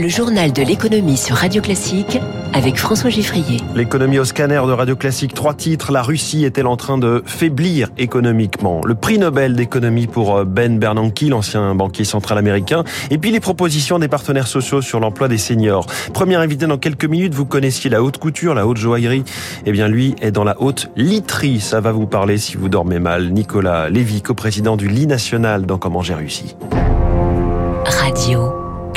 Le journal de l'économie sur Radio Classique avec François Giffrier. L'économie au scanner de Radio Classique, trois titres. La Russie est-elle en train de faiblir économiquement? Le prix Nobel d'économie pour Ben Bernanke, l'ancien banquier central américain. Et puis les propositions des partenaires sociaux sur l'emploi des seniors. Premier invité dans quelques minutes, vous connaissiez la haute couture, la haute joaillerie. Eh bien lui est dans la haute literie. Ça va vous parler si vous dormez mal. Nicolas Lévy, coprésident du lit national dans Comment j'ai réussi.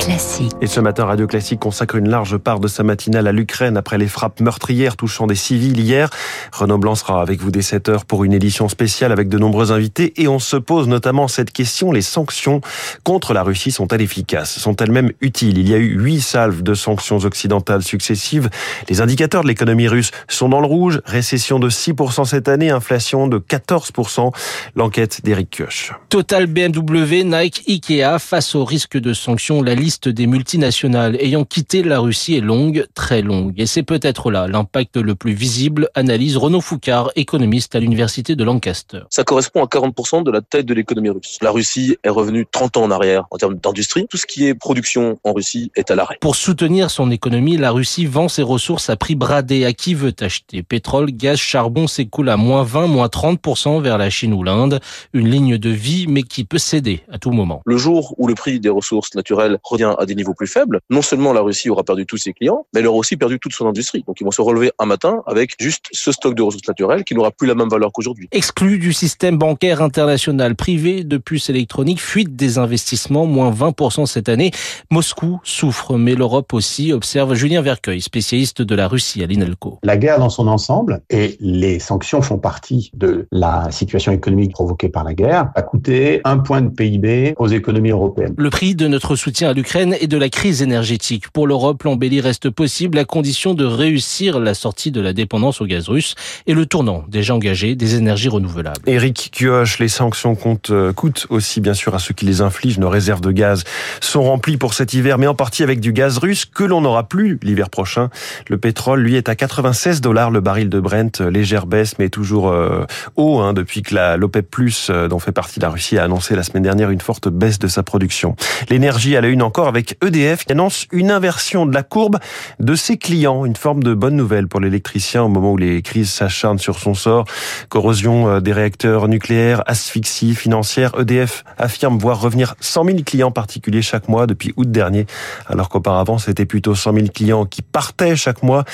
Classique. Et ce matin, Radio Classique consacre une large part de sa matinale à l'Ukraine après les frappes meurtrières touchant des civils hier. Renaud Blanc sera avec vous dès 7 heures pour une édition spéciale avec de nombreux invités et on se pose notamment cette question, les sanctions contre la Russie sont-elles efficaces? Sont-elles même utiles? Il y a eu huit salves de sanctions occidentales successives. Les indicateurs de l'économie russe sont dans le rouge. Récession de 6% cette année, inflation de 14%. L'enquête d'Éric Kioch. Total BMW, Nike, Ikea face au risque de sanctions. La liste des multinationales ayant quitté la Russie est longue, très longue. Et c'est peut-être là l'impact le plus visible, analyse Renaud Foucard, économiste à l'université de Lancaster. Ça correspond à 40% de la taille de l'économie russe. La Russie est revenue 30 ans en arrière en termes d'industrie. Tout ce qui est production en Russie est à l'arrêt. Pour soutenir son économie, la Russie vend ses ressources à prix bradé. À qui veut acheter? Pétrole, gaz, charbon s'écoule à moins 20, moins 30% vers la Chine ou l'Inde. Une ligne de vie, mais qui peut céder à tout moment. Le jour où le prix des ressources naturelles revient à des niveaux plus faibles, non seulement la Russie aura perdu tous ses clients, mais elle aura aussi perdu toute son industrie. Donc ils vont se relever un matin avec juste ce stock de ressources naturelles qui n'aura plus la même valeur qu'aujourd'hui. Exclu du système bancaire international, privé de puces électroniques, fuite des investissements, moins 20% cette année. Moscou souffre, mais l'Europe aussi, observe Julien Vercueil, spécialiste de la Russie à l'INELCO. La guerre dans son ensemble, et les sanctions font partie de la situation économique provoquée par la guerre, a coûté un point de PIB aux économies européennes. Le prix de notre soutien à l'Ukraine et de la crise énergétique. Pour l'Europe, l'embellie reste possible à condition de réussir la sortie de la dépendance au gaz russe et le tournant déjà engagé des énergies renouvelables. Éric Kioch, les sanctions comptent, coûtent aussi bien sûr à ceux qui les infligent. Nos réserves de gaz sont remplies pour cet hiver, mais en partie avec du gaz russe que l'on n'aura plus l'hiver prochain. Le pétrole, lui, est à 96 dollars le baril de Brent, légère baisse, mais toujours euh, haut hein, depuis que la l'OPEP+, euh, dont fait partie la Russie, a annoncé la semaine dernière une forte baisse de sa production. L'énergie à la une encore avec EDF qui annonce une inversion de la courbe de ses clients, une forme de bonne nouvelle pour l'électricien au moment où les crises s'acharnent sur son sort. Corrosion euh, des réacteurs nucléaires, asphyxie financière. EDF affirme voir revenir 100 000 clients particuliers chaque mois depuis août dernier, alors qu'auparavant c'était plutôt 100 000 clients qui partaient chaque mois.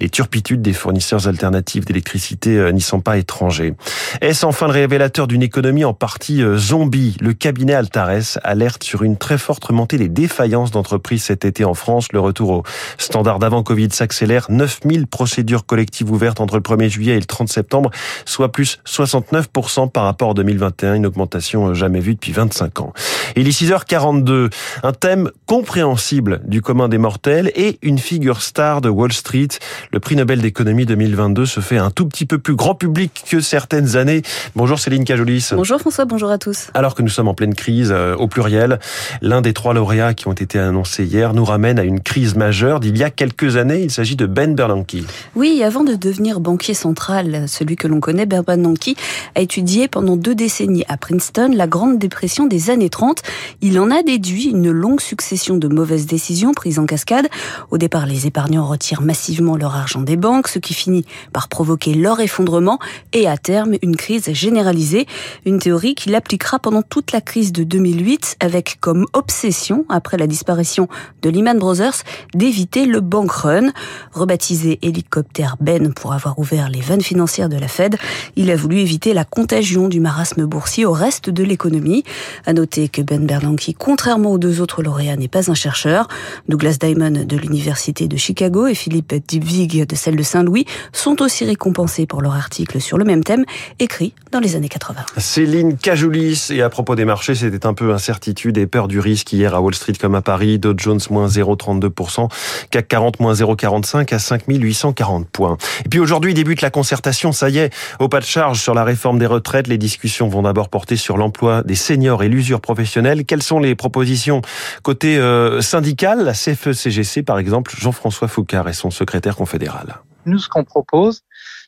Les turpitudes des fournisseurs alternatifs d'électricité euh, n'y sont pas étrangers. Est-ce enfin le révélateur d'une économie en partie euh, zombie? Le cabinet Altares alerte sur une très forte remontée des défaillances d'entreprises cet été en France. Le retour au standard d'avant Covid s'accélère. 9000 procédures collectives ouvertes entre le 1er juillet et le 30 septembre, soit plus 69% par rapport à 2021, une augmentation jamais vue depuis 25 ans. Il est 6h42, un thème compréhensible du commun des mortels et une figure star de Wall Street. Le prix Nobel d'économie 2022 se fait un tout petit peu plus grand public que certaines années. Bonjour Céline Cajolis. Bonjour François, bonjour à tous. Alors que nous sommes en pleine crise, euh, au pluriel, l'un des trois lauréats qui ont été annoncés hier nous ramène à une crise majeure d'il y a quelques années. Il s'agit de Ben Bernanke. Oui, avant de devenir banquier central, celui que l'on connaît, Ben Bernanke a étudié pendant deux décennies à Princeton la Grande Dépression des années 30. Il en a déduit une longue succession de mauvaises décisions prises en cascade. Au départ, les épargnants retirent massivement leur argent des banques, ce qui finit par provoquer leur effondrement et à terme une crise généralisée. Une théorie qu'il appliquera pendant toute la crise de 2008 avec comme obsession, après la disparition de Lehman Brothers, d'éviter le bank run. Rebaptisé hélicoptère Ben pour avoir ouvert les vannes financières de la Fed, il a voulu éviter la contagion du marasme boursier au reste de l'économie. À noter que Ben Bernanke, contrairement aux deux autres lauréats, n'est pas un chercheur. Douglas Diamond de l'Université de Chicago et Philippe Dybvig de celle de Saint-Louis sont aussi récompensés pour leur article sur le même thème, écrit dans les années 80. Céline Cajoulis, et à propos des marchés, c'était un peu incertitude et peur du risque hier à Wall Street comme à Paris. Dow Jones moins 0,32%, CAC 40 moins 0,45 à 5840 points. Et puis aujourd'hui débute la concertation, ça y est, au pas de charge sur la réforme des retraites. Les discussions vont d'abord porter sur l'emploi des seniors et l'usure professionnelle. Quelles sont les propositions côté euh, syndical? La CFE-CGC par exemple, Jean-François Foucard et son secrétaire confédéral. Nous, ce qu'on propose,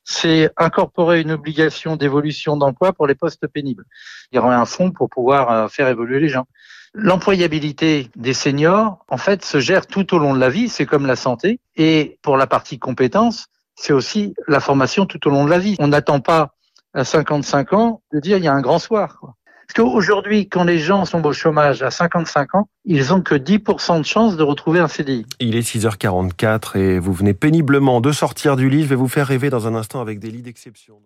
c'est incorporer une obligation d'évolution d'emploi pour les postes pénibles. Il y aura un fonds pour pouvoir faire évoluer les gens. L'employabilité des seniors, en fait, se gère tout au long de la vie. C'est comme la santé. Et pour la partie compétences, c'est aussi la formation tout au long de la vie. On n'attend pas à 55 ans de dire il y a un grand soir. Parce qu'aujourd'hui, quand les gens sont au chômage à 55 ans, ils ont que 10% de chance de retrouver un CDI. Il est 6h44 et vous venez péniblement de sortir du lit. Je vais vous faire rêver dans un instant avec des lits d'exception.